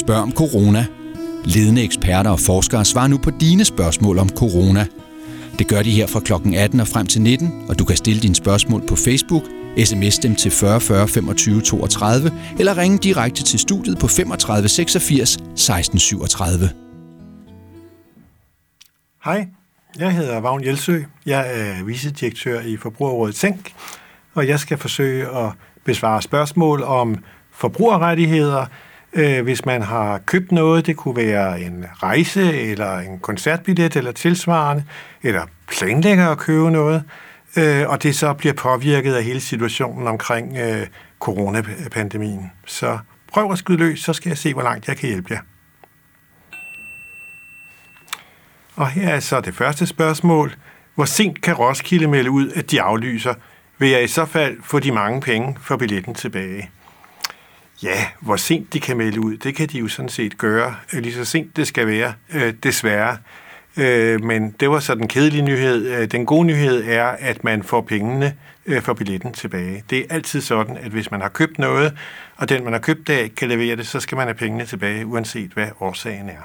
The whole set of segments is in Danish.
Spørg om corona. Ledende eksperter og forskere svarer nu på dine spørgsmål om corona. Det gør de her fra kl. 18 og frem til 19, og du kan stille dine spørgsmål på Facebook, sms dem til 40 40 25 32, eller ringe direkte til studiet på 35 86 16 37. Hej, jeg hedder Vagn Jelsø. Jeg er vicedirektør i Forbrugerrådet Tænk, og jeg skal forsøge at besvare spørgsmål om forbrugerrettigheder, øh, hvis man har købt noget. Det kunne være en rejse, eller en koncertbillet, eller tilsvarende, eller planlægger at købe noget, øh, og det så bliver påvirket af hele situationen omkring øh, coronapandemien. Så prøv at skyde løs, så skal jeg se, hvor langt jeg kan hjælpe jer. Og her er så det første spørgsmål. Hvor sent kan Roskilde melde ud, at de aflyser? Vil jeg i så fald få de mange penge for billetten tilbage? Ja, hvor sent de kan melde ud, det kan de jo sådan set gøre. Øh, lige så sent det skal være, øh, desværre. Øh, men det var så den kedelige nyhed. Øh, den gode nyhed er, at man får pengene øh, for billetten tilbage. Det er altid sådan, at hvis man har købt noget, og den, man har købt af, ikke kan levere det, så skal man have pengene tilbage, uanset hvad årsagen er.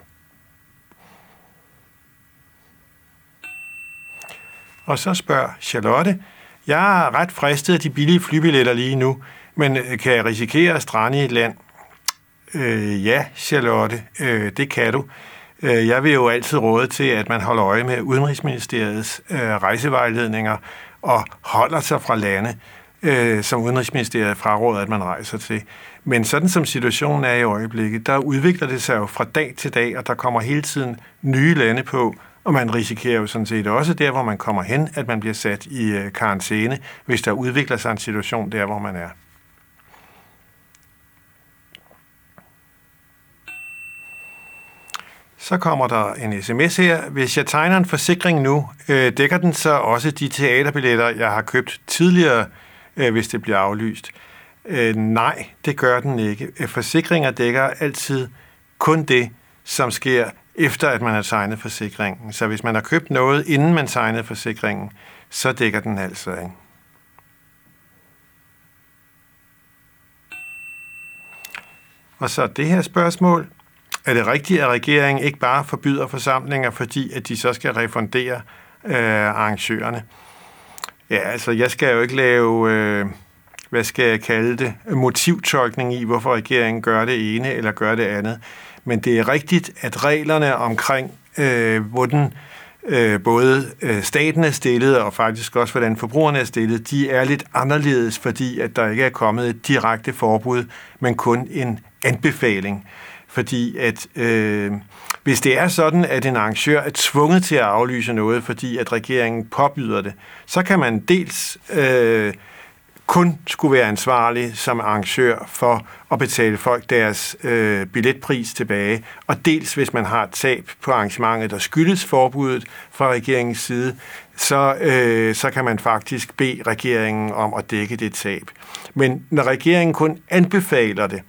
Og så spørger Charlotte, jeg er ret fristet af de billige flybilletter lige nu, men øh, kan jeg risikere at strande i et land? Øh, ja, Charlotte, øh, det kan du. Øh, jeg vil jo altid råde til, at man holder øje med Udenrigsministeriets øh, rejsevejledninger og holder sig fra lande, øh, som Udenrigsministeriet fraråder, at man rejser til. Men sådan som situationen er i øjeblikket, der udvikler det sig jo fra dag til dag, og der kommer hele tiden nye lande på, og man risikerer jo sådan set også der, hvor man kommer hen, at man bliver sat i øh, karantæne, hvis der udvikler sig en situation der, hvor man er. Så kommer der en sms her. Hvis jeg tegner en forsikring nu, øh, dækker den så også de teaterbilletter, jeg har købt tidligere, øh, hvis det bliver aflyst? Øh, nej, det gør den ikke. Øh, forsikringer dækker altid kun det, som sker efter, at man har tegnet forsikringen. Så hvis man har købt noget, inden man tegnede forsikringen, så dækker den altså ikke. Og så det her spørgsmål. Er det rigtigt, at regeringen ikke bare forbyder forsamlinger, fordi at de så skal refundere øh, arrangørerne? Ja, altså, jeg skal jo ikke lave, øh, hvad skal jeg kalde det, motivtolkning i, hvorfor regeringen gør det ene eller gør det andet. Men det er rigtigt, at reglerne omkring, øh, hvordan øh, både øh, staten er stillet, og faktisk også hvordan forbrugerne er stillet, de er lidt anderledes, fordi at der ikke er kommet et direkte forbud, men kun en anbefaling. Fordi at øh, hvis det er sådan, at en arrangør er tvunget til at aflyse noget, fordi at regeringen påbyder det, så kan man dels øh, kun skulle være ansvarlig som arrangør for at betale folk deres øh, billetpris tilbage, og dels hvis man har et tab på arrangementet, der skyldes forbuddet fra regeringens side, så, øh, så kan man faktisk bede regeringen om at dække det tab. Men når regeringen kun anbefaler det,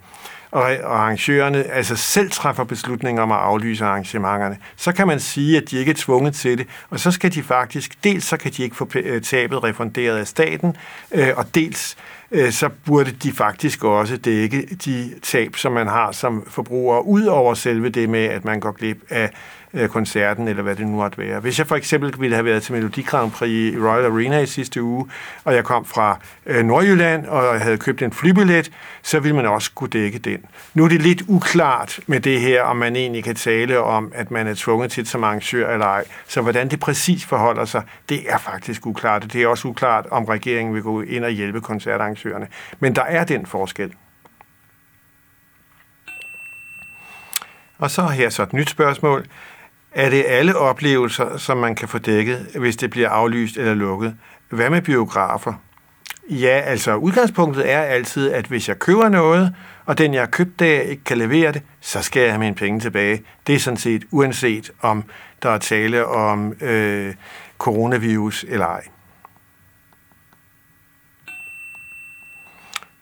og arrangørerne altså selv træffer beslutninger om at aflyse arrangementerne, så kan man sige, at de ikke er tvunget til det, og så skal de faktisk, dels så kan de ikke få øh, tabet refunderet af staten, øh, og dels øh, så burde de faktisk også dække de tab, som man har som forbruger, ud over selve det med, at man går glip af øh, koncerten, eller hvad det nu måtte være. Hvis jeg for eksempel ville have været til Melodi Grand Prix i Royal Arena i sidste uge, og jeg kom fra øh, Nordjylland, og jeg havde købt en flybillet, så ville man også kunne dække den. Nu er det lidt uklart med det her, om man egentlig kan tale om, at man er tvunget til som arrangør eller ej. Så hvordan det præcis forholder sig, det er faktisk uklart. Det er også uklart, om regeringen vil gå ind og hjælpe koncertarrangørerne. Men der er den forskel. Og så her så et nyt spørgsmål. Er det alle oplevelser, som man kan få dækket, hvis det bliver aflyst eller lukket? Hvad med biografer? Ja, altså udgangspunktet er altid, at hvis jeg køber noget, og den jeg har købt der ikke kan levere det, så skal jeg have mine penge tilbage. Det er sådan set uanset om der er tale om øh, coronavirus eller ej.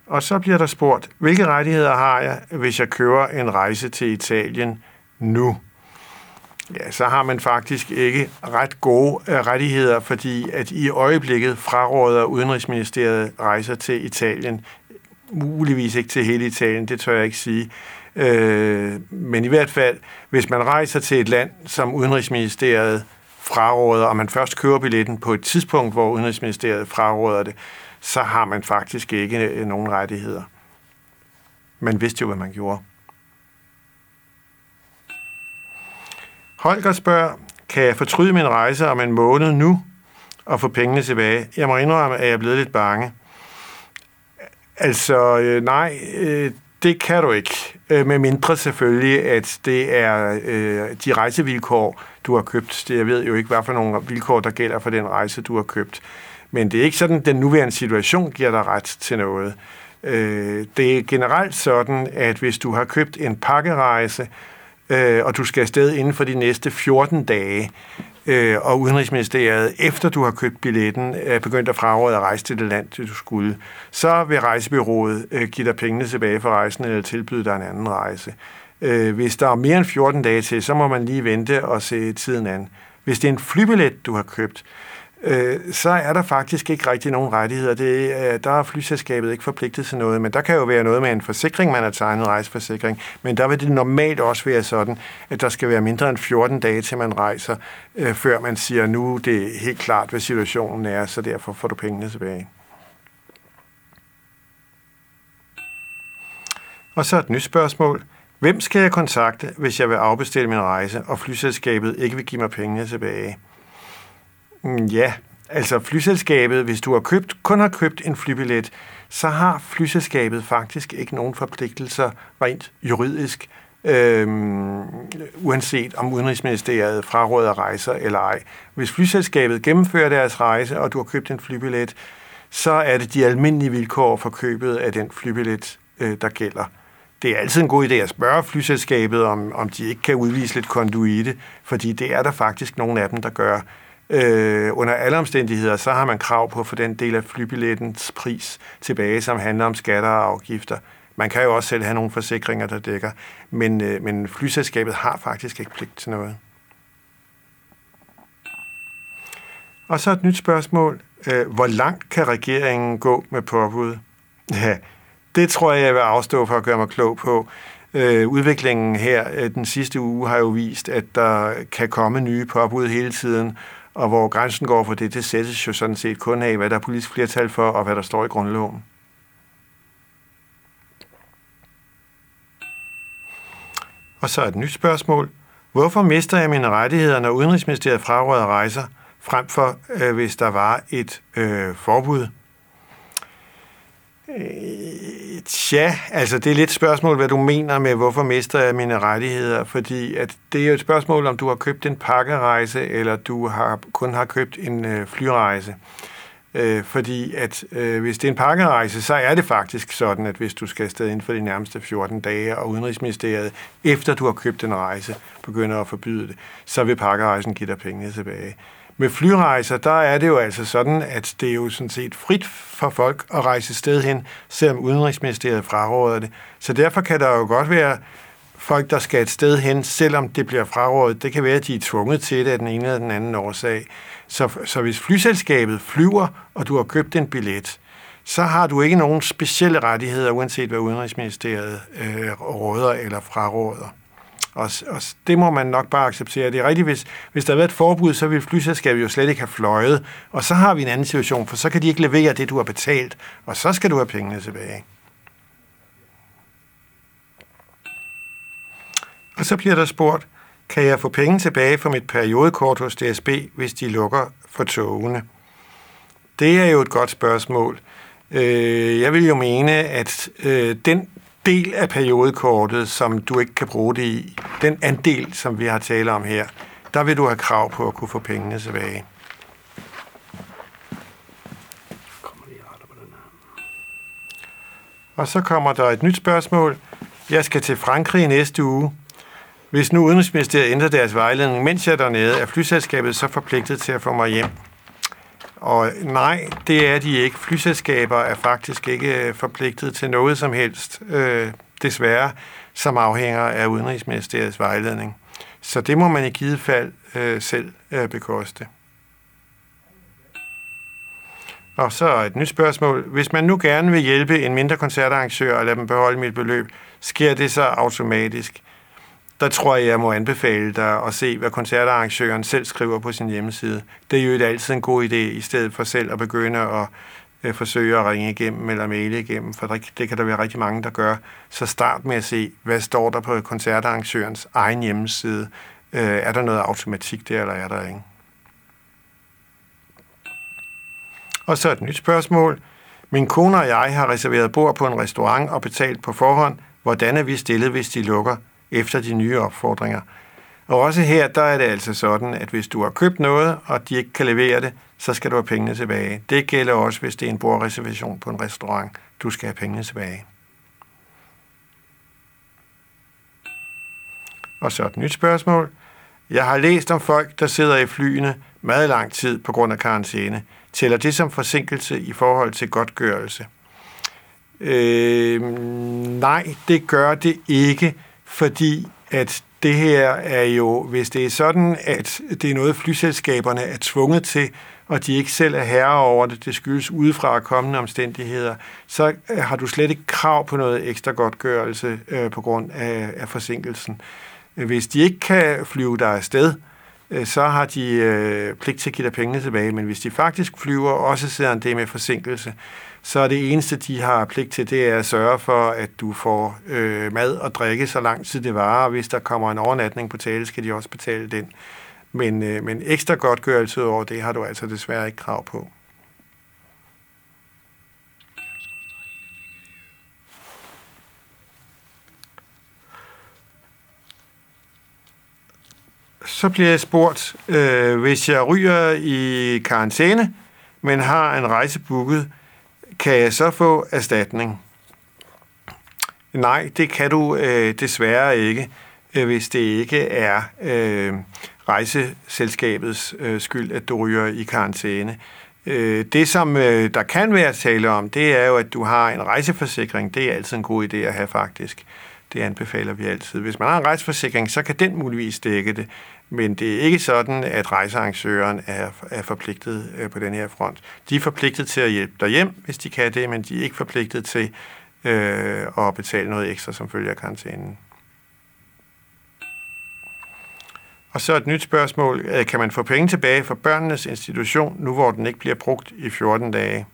Og så bliver der spurgt, hvilke rettigheder har jeg, hvis jeg kører en rejse til Italien nu? Ja, så har man faktisk ikke ret gode øh, rettigheder, fordi at i øjeblikket fraråder Udenrigsministeriet rejser til Italien. Muligvis ikke til hele Italien, det tør jeg ikke sige. Øh, men i hvert fald, hvis man rejser til et land, som Udenrigsministeriet fraråder, og man først køber billetten på et tidspunkt, hvor Udenrigsministeriet fraråder det, så har man faktisk ikke øh, nogen rettigheder. Man vidste jo, hvad man gjorde. Holger spørger, kan jeg fortryde min rejse om en måned nu og få pengene tilbage? Jeg må indrømme, at jeg er blevet lidt bange. Altså, øh, nej, øh, det kan du ikke. Øh, med mindre selvfølgelig, at det er øh, de rejsevilkår, du har købt. Det, jeg ved jo ikke, hvad for nogle vilkår, der gælder for den rejse, du har købt. Men det er ikke sådan, at den nuværende situation giver dig ret til noget. Øh, det er generelt sådan, at hvis du har købt en pakkerejse, øh, og du skal afsted inden for de næste 14 dage, øh, og Udenrigsministeriet, efter du har købt billetten, er begyndt at fraråde at rejse til det land, du skulle, så vil rejsebyrået øh, give dig pengene tilbage for rejsen, eller tilbyde dig en anden rejse. Øh, hvis der er mere end 14 dage til, så må man lige vente og se tiden an. Hvis det er en flybillet, du har købt, øh, så er der faktisk ikke rigtig nogen rettigheder. Det, øh, der er flyselskabet ikke forpligtet til noget, men der kan jo være noget med en forsikring, man har tegnet rejseforsikring, men der vil det normalt også være sådan, at der skal være mindre end 14 dage til man rejser, øh, før man siger, nu det er helt klart, hvad situationen er, så derfor får du pengene tilbage. Og så et nyt spørgsmål. Hvem skal jeg kontakte, hvis jeg vil afbestille min rejse, og flyselskabet ikke vil give mig pengene tilbage? Mm, ja, altså flyselskabet, hvis du har købt, kun har købt en flybillet, så har flyselskabet faktisk ikke nogen forpligtelser rent juridisk, øh, uanset om Udenrigsministeriet fraråder rejser eller ej. Hvis flyselskabet gennemfører deres rejse, og du har købt en flybillet, så er det de almindelige vilkår for købet af den flybillet, øh, der gælder. Det er altid en god idé at spørge flyselskabet, om, om de ikke kan udvise lidt konduite, fordi det er der faktisk nogle af dem, der gør. Øh, under alle omstændigheder, så har man krav på at få den del af flybillettens pris tilbage, som handler om skatter og afgifter. Man kan jo også selv have nogle forsikringer, der dækker, men, øh, men flyselskabet har faktisk ikke pligt til noget. Og så et nyt spørgsmål. Øh, hvor langt kan regeringen gå med påbud? Ja, det tror jeg, jeg vil afstå for at gøre mig klog på. Øh, udviklingen her øh, den sidste uge har jo vist, at der kan komme nye påbud hele tiden, og hvor grænsen går for det, det sættes jo sådan set kun af, hvad der er politisk flertal for, og hvad der står i grundloven. Og så et nyt spørgsmål. Hvorfor mister jeg mine rettigheder, når Udenrigsministeriet fraråder rejser, frem for øh, hvis der var et øh, forbud? Øh, tja, altså det er lidt et spørgsmål, hvad du mener med, hvorfor mister jeg mine rettigheder, fordi at det er jo et spørgsmål, om du har købt en pakkerejse, eller du har kun har købt en øh, flyrejse. Øh, fordi at øh, hvis det er en pakkerejse, så er det faktisk sådan, at hvis du skal afsted inden for de nærmeste 14 dage, og Udenrigsministeriet, efter du har købt en rejse, begynder at forbyde det, så vil pakkerejsen give dig pengene tilbage. Med flyrejser, der er det jo altså sådan, at det er jo sådan set frit for folk at rejse sted hen, selvom Udenrigsministeriet fraråder det. Så derfor kan der jo godt være folk, der skal et sted hen, selvom det bliver frarådet. Det kan være, at de er tvunget til det af den ene eller den anden årsag. Så, så hvis flyselskabet flyver, og du har købt en billet, så har du ikke nogen specielle rettigheder, uanset hvad Udenrigsministeriet øh, råder eller fraråder. Og, og det må man nok bare acceptere. Det er rigtigt, hvis, hvis der havde været et forbud, så ville flyselskabet jo slet ikke have fløjet. Og så har vi en anden situation, for så kan de ikke levere det, du har betalt, og så skal du have pengene tilbage. Og så bliver der spurgt, kan jeg få penge tilbage for mit periodekort hos DSB, hvis de lukker for togene? Det er jo et godt spørgsmål. Øh, jeg vil jo mene, at øh, den del af periodekortet, som du ikke kan bruge det i, den andel, som vi har talt om her, der vil du have krav på at kunne få pengene tilbage. Og så kommer der et nyt spørgsmål. Jeg skal til Frankrig næste uge. Hvis nu Udenrigsministeriet ændrer deres vejledning, mens jeg er dernede, er flyselskabet så forpligtet til at få mig hjem. Og nej, det er de ikke. Flyselskaber er faktisk ikke øh, forpligtet til noget som helst, øh, desværre, som afhænger af Udenrigsministeriets vejledning. Så det må man i givet fald øh, selv øh, bekoste. Og så et nyt spørgsmål. Hvis man nu gerne vil hjælpe en mindre koncertarrangør og lade dem beholde mit beløb, sker det så automatisk? Der tror jeg, jeg må anbefale dig at se, hvad koncertarrangøren selv skriver på sin hjemmeside. Det er jo altid en god idé, i stedet for selv at begynde at øh, forsøge at ringe igennem eller maile igennem, for det kan der være rigtig mange, der gør. Så start med at se, hvad står der på koncertarrangørens egen hjemmeside. Øh, er der noget automatik der, eller er der ikke? Og så et nyt spørgsmål. Min kone og jeg har reserveret bord på en restaurant og betalt på forhånd. Hvordan er vi stillet, hvis de lukker efter de nye opfordringer? Og også her, der er det altså sådan, at hvis du har købt noget, og de ikke kan levere det, så skal du have pengene tilbage. Det gælder også, hvis det er en bordreservation på en restaurant. Du skal have pengene tilbage. Og så et nyt spørgsmål. Jeg har læst om folk, der sidder i flyene meget lang tid på grund af karantæne. Tæller det som forsinkelse i forhold til godtgørelse? Øh, nej, det gør det ikke, fordi at det her er jo, hvis det er sådan, at det er noget, flyselskaberne er tvunget til, og de ikke selv er herre over det, det skyldes udefra kommende omstændigheder, så øh, har du slet ikke krav på noget ekstra godtgørelse øh, på grund af, af forsinkelsen. Hvis de ikke kan flyve dig afsted, øh, Øh, så har de øh, pligt til at give dig pengene tilbage, men hvis de faktisk flyver, også selvom det er med forsinkelse, så er det eneste, de har pligt til, det er at sørge for, at du får øh, mad og drikke, så lang tid det varer, og hvis der kommer en overnatning på tale, skal de også betale den. Men, øh, men ekstra godtgørelse over det har du altså desværre ikke krav på. Så bliver jeg spurgt, øh, hvis jeg ryger i karantæne, men har en rejse booket, kan jeg så få erstatning? Nej, det kan du øh, desværre ikke, øh, hvis det ikke er øh, rejseselskabets øh, skyld, at du ryger i karantæne. Øh, det, som øh, der kan være tale om, det er jo, at du har en rejseforsikring. Det er altid en god idé at have, faktisk. Det anbefaler vi altid. Hvis man har en rejseforsikring, så kan den muligvis dække det. Men det er ikke sådan, at rejsearrangøren er, er forpligtet øh, på den her front. De er forpligtet til at hjælpe dig hjem, hvis de kan det, men de er ikke forpligtet til øh, at betale noget ekstra som følge af karantænen. Og så et nyt spørgsmål. Øh, kan man få penge tilbage fra børnenes institution, nu hvor den ikke bliver brugt i 14 dage?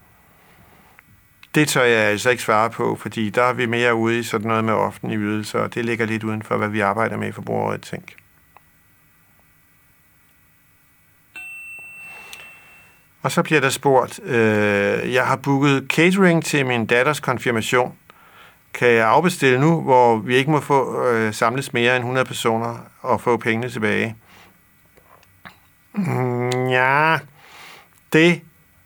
Det tør jeg altså ikke svare på, fordi der er vi mere ude i sådan noget med offentlige ydelser, og det ligger lidt uden for, hvad vi arbejder med i Forbrugerrådet Tænk. Og så bliver der spurgt, øh, jeg har booket catering til min datters konfirmation. Kan jeg afbestille nu, hvor vi ikke må få øh, samles mere end 100 personer og få pengene tilbage? Mm, ja, det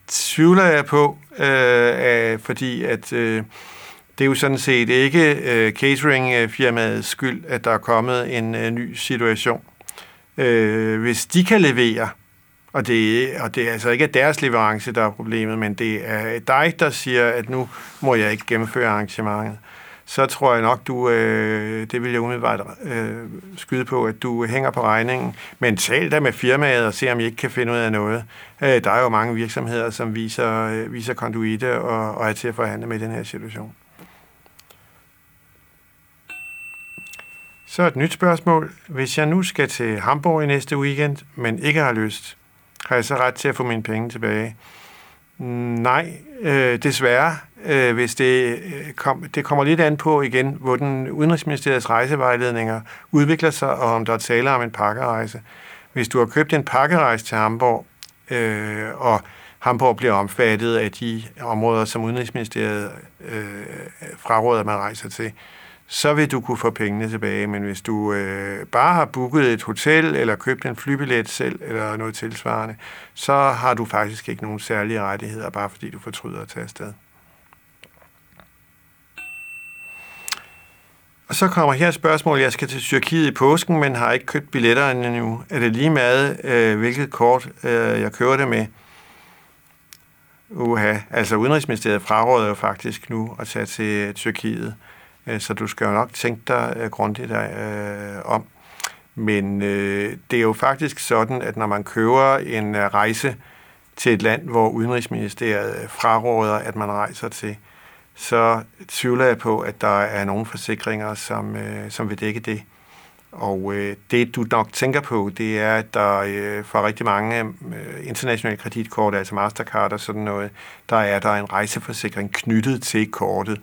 tvivler jeg på, øh, fordi at øh, det er jo sådan set ikke øh, cateringfirmaets skyld, at der er kommet en øh, ny situation. Øh, hvis de kan levere, og det, og det er altså ikke deres leverance, der er problemet, men det er dig, der siger, at nu må jeg ikke gennemføre arrangementet. Så tror jeg nok, du, øh, det vil jeg umiddelbart øh, skyde på, at du hænger på regningen. Men tal da med firmaet og se, om I ikke kan finde ud af noget. Øh, der er jo mange virksomheder, som viser, øh, viser konduite og, og er til at forhandle med den her situation. Så et nyt spørgsmål. Hvis jeg nu skal til Hamburg i næste weekend, men ikke har lyst, har jeg så ret til at få mine penge tilbage? Nej, øh, desværre. Øh, hvis det, øh, kom, det kommer lidt an på igen, hvor den Udenrigsministeriets rejsevejledninger udvikler sig, og om der er tale om en pakkerejse. Hvis du har købt en pakkerejse til Hamburg, øh, og Hamburg bliver omfattet af de områder, som Udenrigsministeriet øh, fraråder, at man rejser til, så vil du kunne få pengene tilbage. Men hvis du øh, bare har booket et hotel, eller købt en flybillet selv, eller noget tilsvarende, så har du faktisk ikke nogen særlige rettigheder, bare fordi du fortryder at tage afsted. Og så kommer her et spørgsmål. Jeg skal til Tyrkiet i påsken, men har ikke købt billetter endnu. Er det lige med, øh, hvilket kort øh, jeg kører det med? Uha, altså Udenrigsministeriet fraråder jo faktisk nu at tage til Tyrkiet. Øh, Øh, så du skal jo nok tænke dig øh, grundigt øh, om. Men øh, det er jo faktisk sådan, at når man køber en rejse til et land, hvor Udenrigsministeriet fraråder, at man rejser til, så tvivler jeg på, at der er nogle forsikringer, som, øh, som vil dække det. Og øh, det, du nok tænker på, det er, at der øh, for rigtig mange øh, internationale kreditkort, altså Mastercard og sådan noget, der er der en rejseforsikring knyttet til kortet.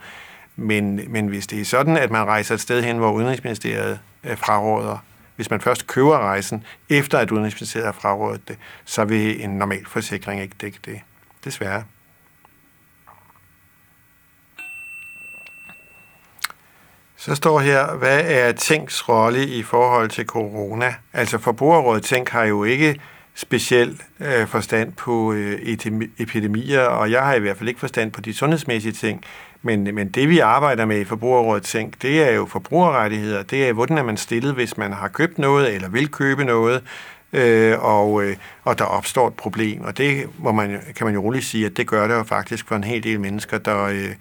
Men, men hvis det er sådan, at man rejser et sted hen, hvor Udenrigsministeriet øh, fraråder, hvis man først køber rejsen, efter at Udenrigsministeriet har frarådet det, så vil en normal forsikring ikke dække det. Desværre. Så står her, hvad er Tænks rolle i forhold til corona? Altså Forbrugerrådet Tænk har jo ikke speciel øh, forstand på øh, epidemier, og jeg har i hvert fald ikke forstand på de sundhedsmæssige ting. Men, men det vi arbejder med i Forbrugerrådet Tænk, det er jo forbrugerrettigheder. Det er, hvordan er man stillet, hvis man har købt noget eller vil købe noget, øh, og, øh, og der opstår et problem. Og det må man, kan man jo roligt sige, at det gør det jo faktisk for en hel del mennesker, der, øh,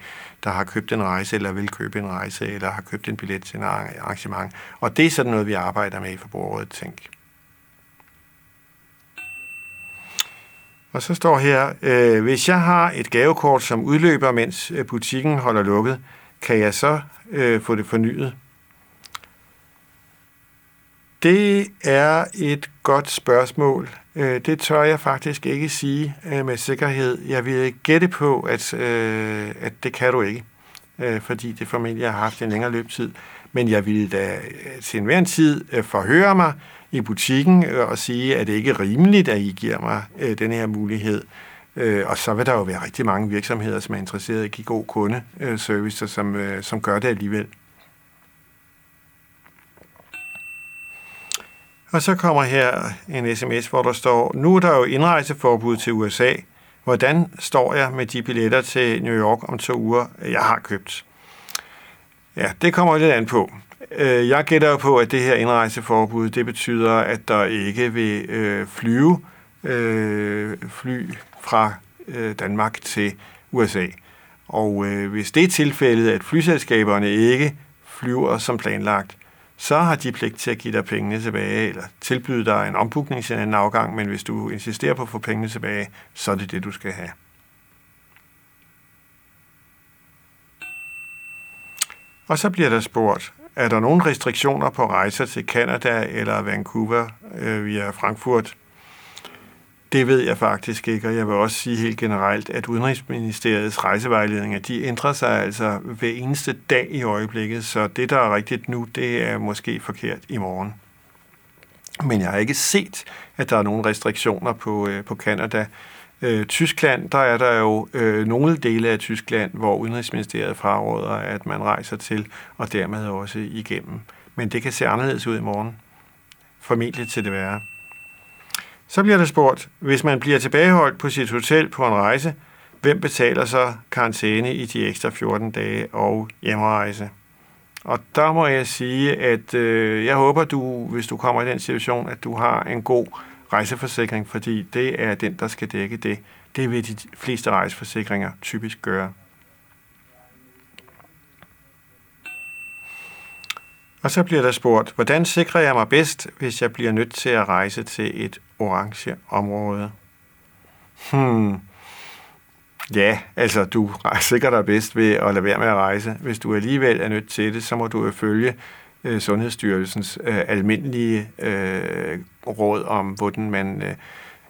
der har købt en rejse, eller vil købe en rejse, eller har købt en billet til en arrangement. Og det er sådan noget, vi arbejder med i Forbrugerrådet Tænk. Og så står her, øh, hvis jeg har et gavekort, som udløber, mens øh, butikken holder lukket, kan jeg så øh, få det fornyet? Det er et godt spørgsmål. Øh, det tør jeg faktisk ikke sige øh, med sikkerhed. Jeg vil gætte på, at, øh, at det kan du ikke, øh, fordi det formentlig har haft en længere løbetid. Men jeg ville da øh, til enhver tid øh, forhøre mig, i butikken øh, og sige, at det ikke er rimeligt, at I giver mig den her mulighed. Og så vil der jo være rigtig mange virksomheder, som er interesseret i at give god kundeservice, som, som gør det alligevel. Og så kommer her en sms, hvor der står, nu er der jo indrejseforbud til USA. Hvordan står jeg med de billetter til New York om to uger, jeg har købt? Ja, det kommer lidt an på. Øh, jeg gætter på, at det her indrejseforbud, det betyder, at der ikke vil øh, flyve øh, fly fra øh, Danmark til USA. Og øh, hvis det er tilfældet, at flyselskaberne ikke flyver som planlagt, så har de pligt til at give dig pengene tilbage, eller tilbyde dig en ombukning til en anden afgang, men hvis du insisterer på at få pengene tilbage, så er det det, du skal have. Og så bliver der spurgt, er der nogen restriktioner på rejser til Canada eller Vancouver øh, via Frankfurt? Det ved jeg faktisk ikke, og jeg vil også sige helt generelt, at Udenrigsministeriets rejsevejledninger, de ændrer sig altså hver eneste dag i øjeblikket, så det, der er rigtigt nu, det er måske forkert i morgen. Men jeg har ikke set, at der er nogen restriktioner på, øh, på Canada. Øh, Tyskland, der er der jo øh, nogle dele af Tyskland, hvor Udenrigsministeriet fraråder, at man rejser til, og dermed også igennem. Men det kan se anderledes ud i morgen. Formentlig til det værre. Så bliver der spurgt, hvis man bliver tilbageholdt på sit hotel på en rejse, hvem betaler så karantæne i de ekstra 14 dage og hjemrejse? Og der må jeg sige, at øh, jeg håber, du, hvis du kommer i den situation, at du har en god rejseforsikring, fordi det er den, der skal dække det. Det vil de fleste rejseforsikringer typisk gøre. Og så bliver der spurgt, hvordan sikrer jeg mig bedst, hvis jeg bliver nødt til at rejse til et orange område? Hmm. Ja, altså du sikrer dig bedst ved at lade være med at rejse. Hvis du alligevel er nødt til det, så må du jo følge øh, Sundhedsstyrelsens øh, almindelige øh, råd om, hvordan man øh,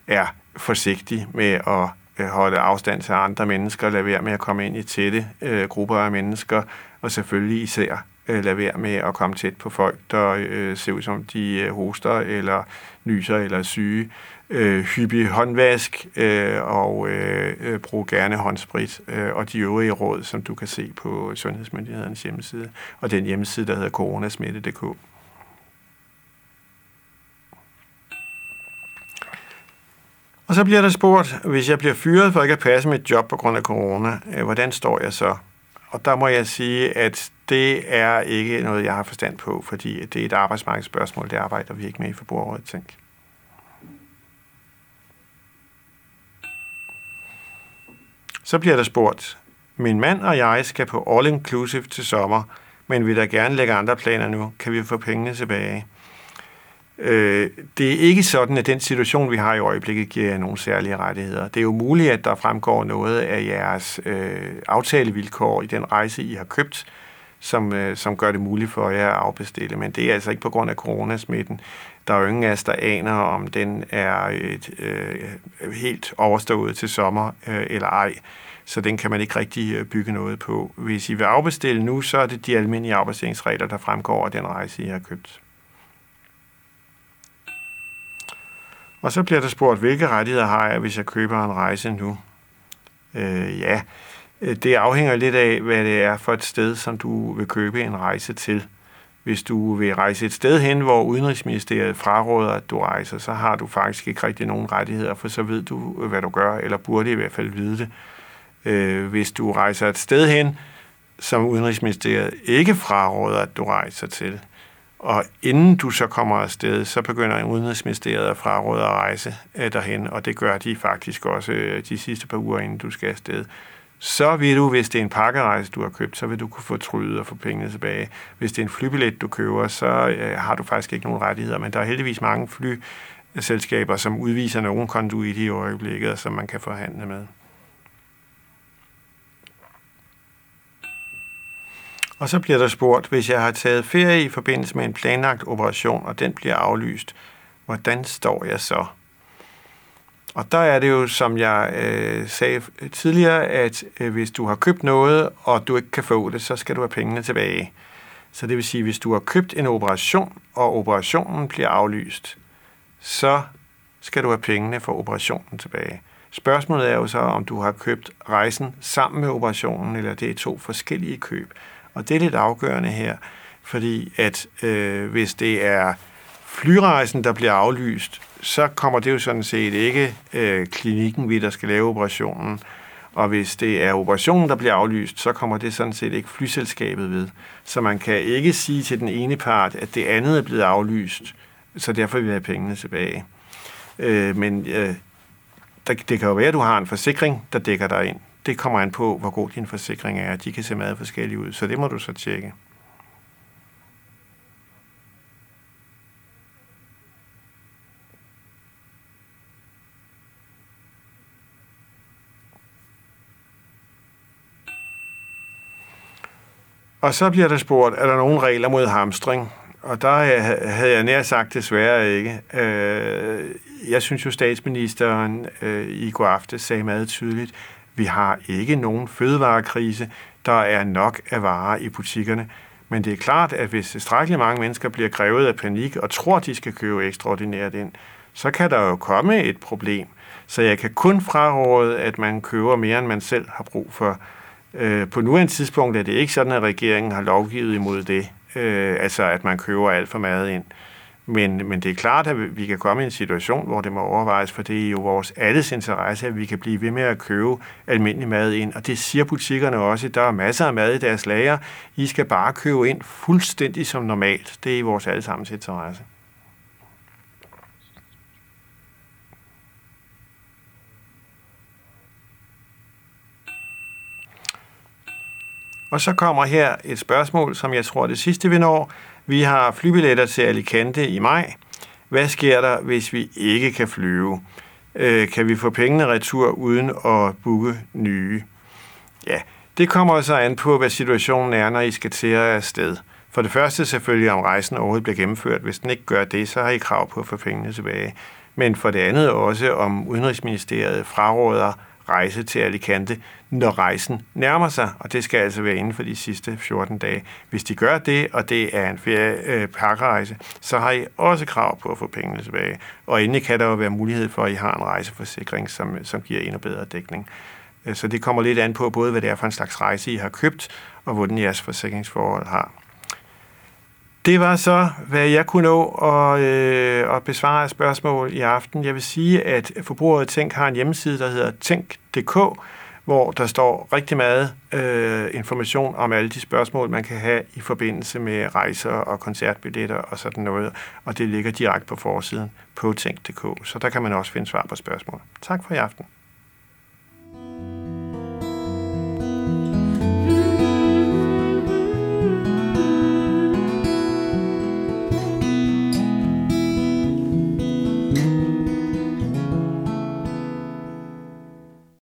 er forsigtig med at øh, holde afstand til andre mennesker, lade være med at komme ind i tætte øh, grupper af mennesker, og selvfølgelig især øh, lade være med at komme tæt på folk, der øh, ser ud som de øh, hoster eller nyser eller er syge øh, hyppig håndvask øh, og øh, øh, brug gerne håndsprit øh, og de øvrige råd, som du kan se på Sundhedsmyndighedernes hjemmeside og den hjemmeside, der hedder coronasmitte.dk. Og så bliver der spurgt, hvis jeg bliver fyret for ikke at passe mit job på grund af corona, øh, hvordan står jeg så? Og der må jeg sige, at det er ikke noget, jeg har forstand på, fordi det er et arbejdsmarkedsspørgsmål, det arbejder vi ikke med i Forbrugerrådet Tænk. Så bliver der spurgt, min mand og jeg skal på All Inclusive til sommer, men vi da gerne lægge andre planer nu. Kan vi få pengene tilbage? Øh, det er ikke sådan, at den situation, vi har i øjeblikket, giver jer nogle særlige rettigheder. Det er jo muligt, at der fremgår noget af jeres øh, aftalevilkår i den rejse, I har købt, som, øh, som gør det muligt for jer at afbestille. Men det er altså ikke på grund af coronasmitten. Der er jo ingen af os, der aner, om den er et, øh, helt overstået til sommer øh, eller ej. Så den kan man ikke rigtig øh, bygge noget på. Hvis I vil afbestille nu, så er det de almindelige afbestillingsregler, der fremgår af den rejse, I har købt. Og så bliver der spurgt, hvilke rettigheder har jeg, hvis jeg køber en rejse nu? Øh, ja, øh, det afhænger lidt af, hvad det er for et sted, som du vil købe en rejse til. Hvis du vil rejse et sted hen, hvor Udenrigsministeriet fraråder, at du rejser, så har du faktisk ikke rigtig nogen rettigheder, for så ved du, hvad du gør, eller burde i hvert fald vide det. Øh, hvis du rejser et sted hen, som Udenrigsministeriet ikke fraråder, at du rejser til, og inden du så kommer afsted, så begynder Udenrigsministeriet at fraråde at rejse derhen, og det gør de faktisk også øh, de sidste par uger, inden du skal afsted. Så vil du, hvis det er en pakkerejse, du har købt, så vil du kunne få trydet og få pengene tilbage. Hvis det er en flybillet, du køber, så øh, har du faktisk ikke nogen rettigheder, men der er heldigvis mange flyselskaber, som udviser nogen konduit i øjeblikket, som man kan forhandle med. Og så bliver der spurgt, hvis jeg har taget ferie i forbindelse med en planlagt operation, og den bliver aflyst, hvordan står jeg så? Og der er det jo, som jeg øh, sagde tidligere, at øh, hvis du har købt noget, og du ikke kan få det, så skal du have pengene tilbage. Så det vil sige, hvis du har købt en operation, og operationen bliver aflyst, så skal du have pengene for operationen tilbage. Spørgsmålet er jo så, om du har købt rejsen sammen med operationen, eller det er to forskellige køb. Og det er lidt afgørende her, fordi at øh, hvis det er flyrejsen, der bliver aflyst, så kommer det jo sådan set ikke øh, klinikken ved, der skal lave operationen. Og hvis det er operationen, der bliver aflyst, så kommer det sådan set ikke flyselskabet ved. Så man kan ikke sige til den ene part, at det andet er blevet aflyst, så derfor vil vi have pengene tilbage. Øh, men øh, der, det kan jo være, at du har en forsikring, der dækker dig ind det kommer an på, hvor god din forsikring er. De kan se meget forskellige ud, så det må du så tjekke. Og så bliver der spurgt, er der nogen regler mod hamstring? Og der havde jeg nær sagt desværre ikke. Øh, jeg synes jo, statsministeren øh, i går aftes sagde meget tydeligt, vi har ikke nogen fødevarekrise. Der er nok af varer i butikkerne. Men det er klart, at hvis strækkeligt mange mennesker bliver grevet af panik og tror, de skal købe ekstraordinært ind, så kan der jo komme et problem. Så jeg kan kun fraråde, at man køber mere, end man selv har brug for. Øh, på nuværende tidspunkt er det ikke sådan, at regeringen har lovgivet imod det. Øh, altså, at man køber alt for meget ind. Men, men det er klart, at vi kan komme i en situation, hvor det må overvejes, for det er jo vores alles interesse, at vi kan blive ved med at købe almindelig mad ind. Og det siger butikkerne også. Der er masser af mad i deres lager. I skal bare købe ind fuldstændig som normalt. Det er i vores allesammens interesse. Og så kommer her et spørgsmål, som jeg tror er det sidste, vi når. Vi har flybilletter til Alicante i maj. Hvad sker der, hvis vi ikke kan flyve? Øh, kan vi få pengene retur uden at booke nye? Ja, det kommer så an på, hvad situationen er, når I skal til at afsted. For det første selvfølgelig, om rejsen overhovedet bliver gennemført. Hvis den ikke gør det, så har I krav på at få pengene tilbage. Men for det andet også, om Udenrigsministeriet fraråder rejse til Alicante, når rejsen nærmer sig, og det skal altså være inden for de sidste 14 dage. Hvis de gør det, og det er en ferie, øh, så har I også krav på at få pengene tilbage. Og endelig kan der jo være mulighed for, at I har en rejseforsikring, som, som giver endnu bedre dækning. Øh, så det kommer lidt an på både, hvad det er for en slags rejse, I har købt, og hvordan jeres forsikringsforhold har. Det var så, hvad jeg kunne nå at, øh, at besvare spørgsmål i aften. Jeg vil sige, at Forbruget Tænk har en hjemmeside, der hedder tænk.dk, hvor der står rigtig meget øh, information om alle de spørgsmål, man kan have i forbindelse med rejser og koncertbilletter og sådan noget. Og det ligger direkte på forsiden på tænk.dk, så der kan man også finde svar på spørgsmål. Tak for i aften.